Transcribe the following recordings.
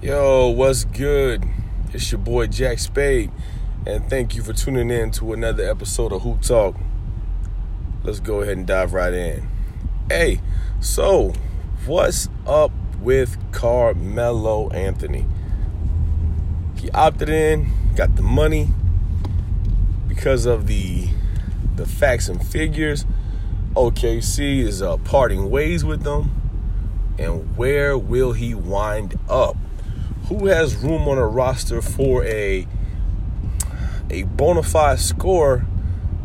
Yo, what's good? It's your boy Jack Spade, and thank you for tuning in to another episode of Hoop Talk. Let's go ahead and dive right in. Hey, so what's up with Carmelo Anthony? He opted in, got the money because of the the facts and figures. OKC is uh, parting ways with them, and where will he wind up? Who has room on a roster for a a bona fide scorer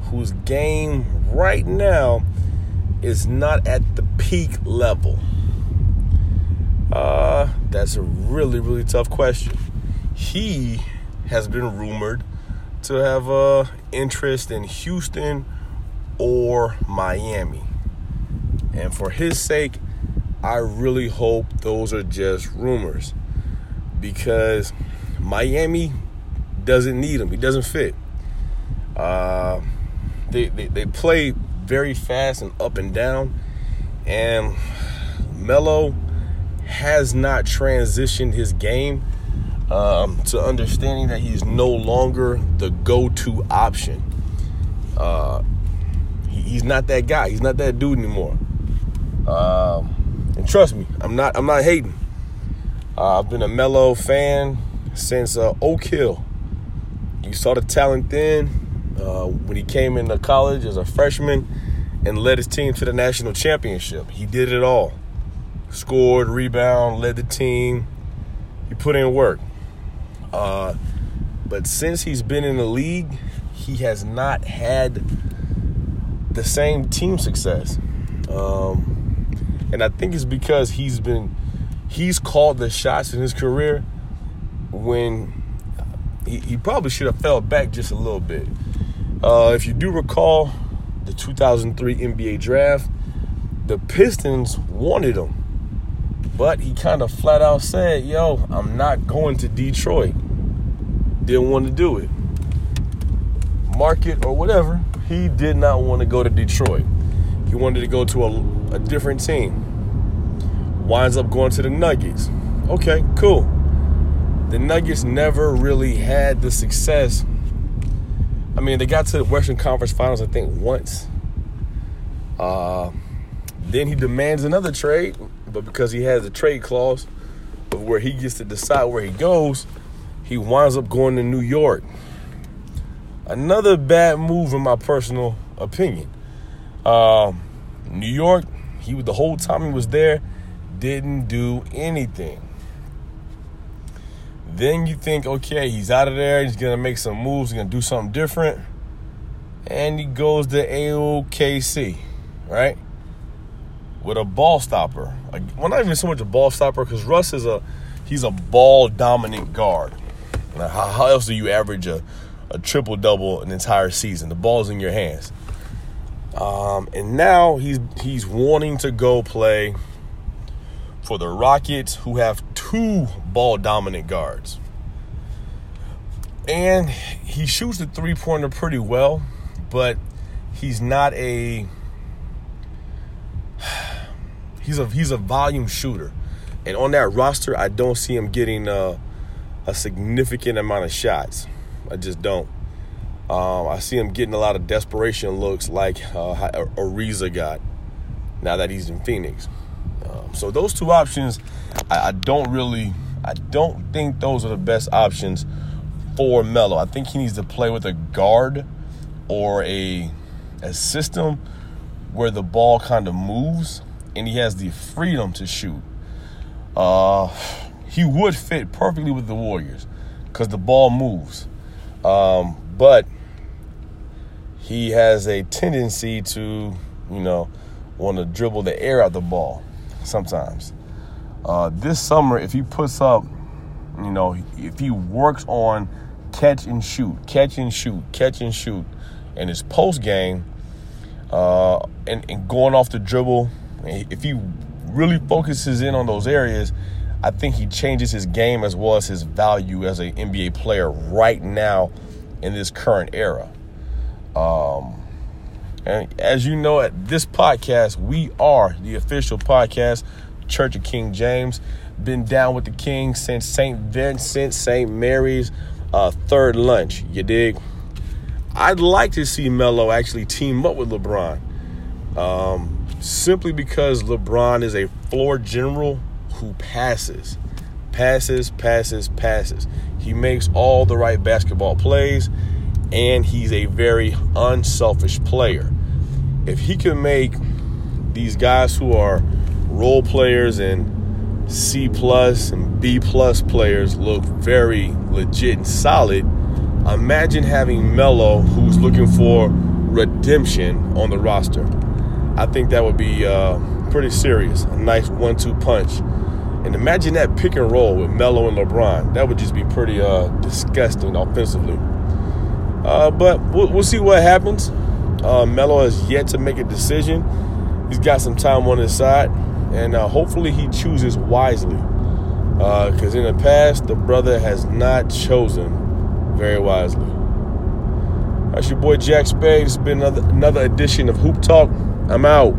whose game right now is not at the peak level? Uh, that's a really, really tough question. He has been rumored to have uh, interest in Houston or Miami. And for his sake, I really hope those are just rumors because Miami doesn't need him. He doesn't fit. Uh, they, they, they play very fast and up and down, and Melo has not transitioned his game um, to understanding that he's no longer the go-to option. Uh, he, he's not that guy. He's not that dude anymore. Um, and trust me, I'm not. I'm not hating. Uh, I've been a Melo fan since uh, Oak Hill. You saw the talent then uh, when he came into college as a freshman and led his team to the national championship. He did it all. Scored, rebound, led the team. He put in work. Uh, but since he's been in the league, he has not had the same team success. Um, and I think it's because he's been he's called the shots in his career when he, he probably should have fell back just a little bit. Uh, if you do recall the 2003 NBA draft, the Pistons wanted him, but he kind of flat out said, Yo, I'm not going to Detroit. Didn't want to do it. Market or whatever, he did not want to go to Detroit. He wanted to go to a, a different team winds up going to the Nuggets. Okay, cool. The Nuggets never really had the success. I mean, they got to the Western Conference Finals, I think, once. Uh, then he demands another trade, but because he has a trade clause of where he gets to decide where he goes, he winds up going to New York. Another bad move, in my personal opinion. Um, New York, he was the whole time he was there, didn't do anything. Then you think, okay, he's out of there. He's going to make some moves. He's going to do something different. And he goes to AOKC, right? With a ball stopper. Well, not even so much a ball stopper because Russ is a, he's a ball dominant guard. Now, how, else do you average a, a triple double an entire season? The ball's in your hands. Um, and now he's he's wanting to go play for the Rockets, who have two ball dominant guards. And he shoots the three pointer pretty well, but he's not a he's a he's a volume shooter. And on that roster, I don't see him getting a, a significant amount of shots. I just don't. Um, I see him getting a lot of desperation looks like uh, Ariza got now that he's in Phoenix. So those two options, I, I, don't really, I don't think those are the best options for Melo. I think he needs to play with a guard or a a system where the ball kind of moves and he has the freedom to shoot. Uh, he would fit perfectly with the Warriors because the ball moves, um, but he has a tendency to, you know, want to dribble the air out the ball sometimes. Uh, this summer, if he puts up, you know, if he works on catch and shoot, catch and shoot, catch and shoot, and his post game, uh, and, and going off the dribble, if he really focuses in on those areas, I think he changes his game as well as his value as an NBA player right now in this current era. Um, and as you know, at this podcast, we are the official podcast Church of King James. Been down with the King since St. Vincent, St. Mary's uh, third lunch. You dig? I'd like to see Melo actually team up with LeBron. Um, simply because LeBron is a floor general who passes, passes, passes, passes. He makes all the right basketball plays, and he's a very unselfish player. If he can make these guys who are role players and C plus and B plus players look very legit and solid, imagine having Melo who's looking for redemption on the roster. I think that would be uh, pretty serious. A nice one-two punch. And imagine that pick and roll with Melo and LeBron. That would just be pretty uh, disgusting offensively. Uh, but we'll, we'll, see what happens. Uh, Melo has yet to make a decision. He's got some time on his side, and uh, hopefully he chooses wisely. Because uh, in the past, the brother has not chosen very wisely. That's your boy Jack Spade. It's been another, another edition of Hoop Talk. I'm out.